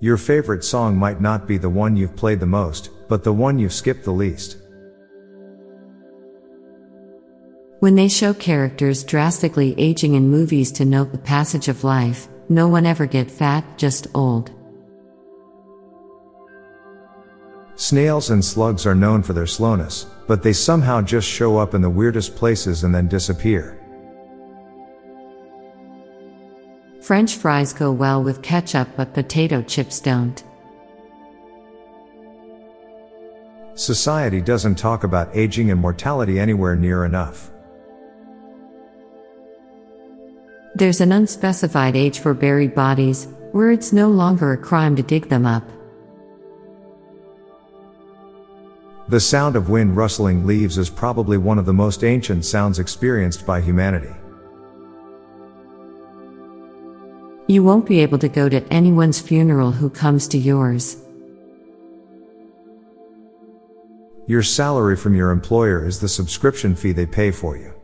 Your favorite song might not be the one you've played the most, but the one you've skipped the least. When they show characters drastically aging in movies to note the passage of life, no one ever get fat, just old. Snails and slugs are known for their slowness, but they somehow just show up in the weirdest places and then disappear. French fries go well with ketchup, but potato chips don't. Society doesn't talk about aging and mortality anywhere near enough. There's an unspecified age for buried bodies, where it's no longer a crime to dig them up. The sound of wind rustling leaves is probably one of the most ancient sounds experienced by humanity. You won't be able to go to anyone's funeral who comes to yours. Your salary from your employer is the subscription fee they pay for you.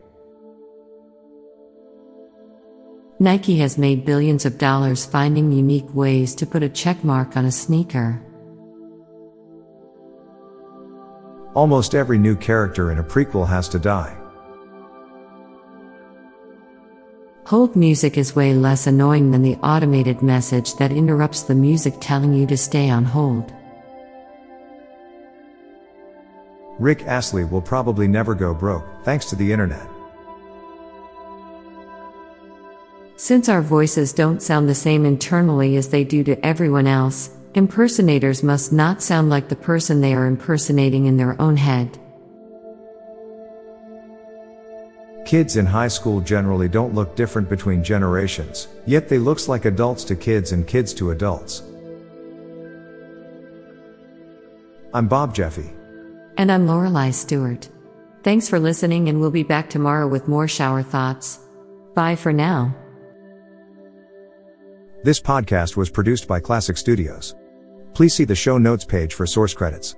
Nike has made billions of dollars finding unique ways to put a checkmark on a sneaker. Almost every new character in a prequel has to die. Hold music is way less annoying than the automated message that interrupts the music telling you to stay on hold. Rick Astley will probably never go broke, thanks to the internet. Since our voices don't sound the same internally as they do to everyone else, impersonators must not sound like the person they are impersonating in their own head. Kids in high school generally don't look different between generations, yet they looks like adults to kids and kids to adults. I'm Bob Jeffy. And I'm Lorelei Stewart. Thanks for listening and we'll be back tomorrow with more shower thoughts. Bye for now. This podcast was produced by Klassic Studios. Please see the show notes page for source credits.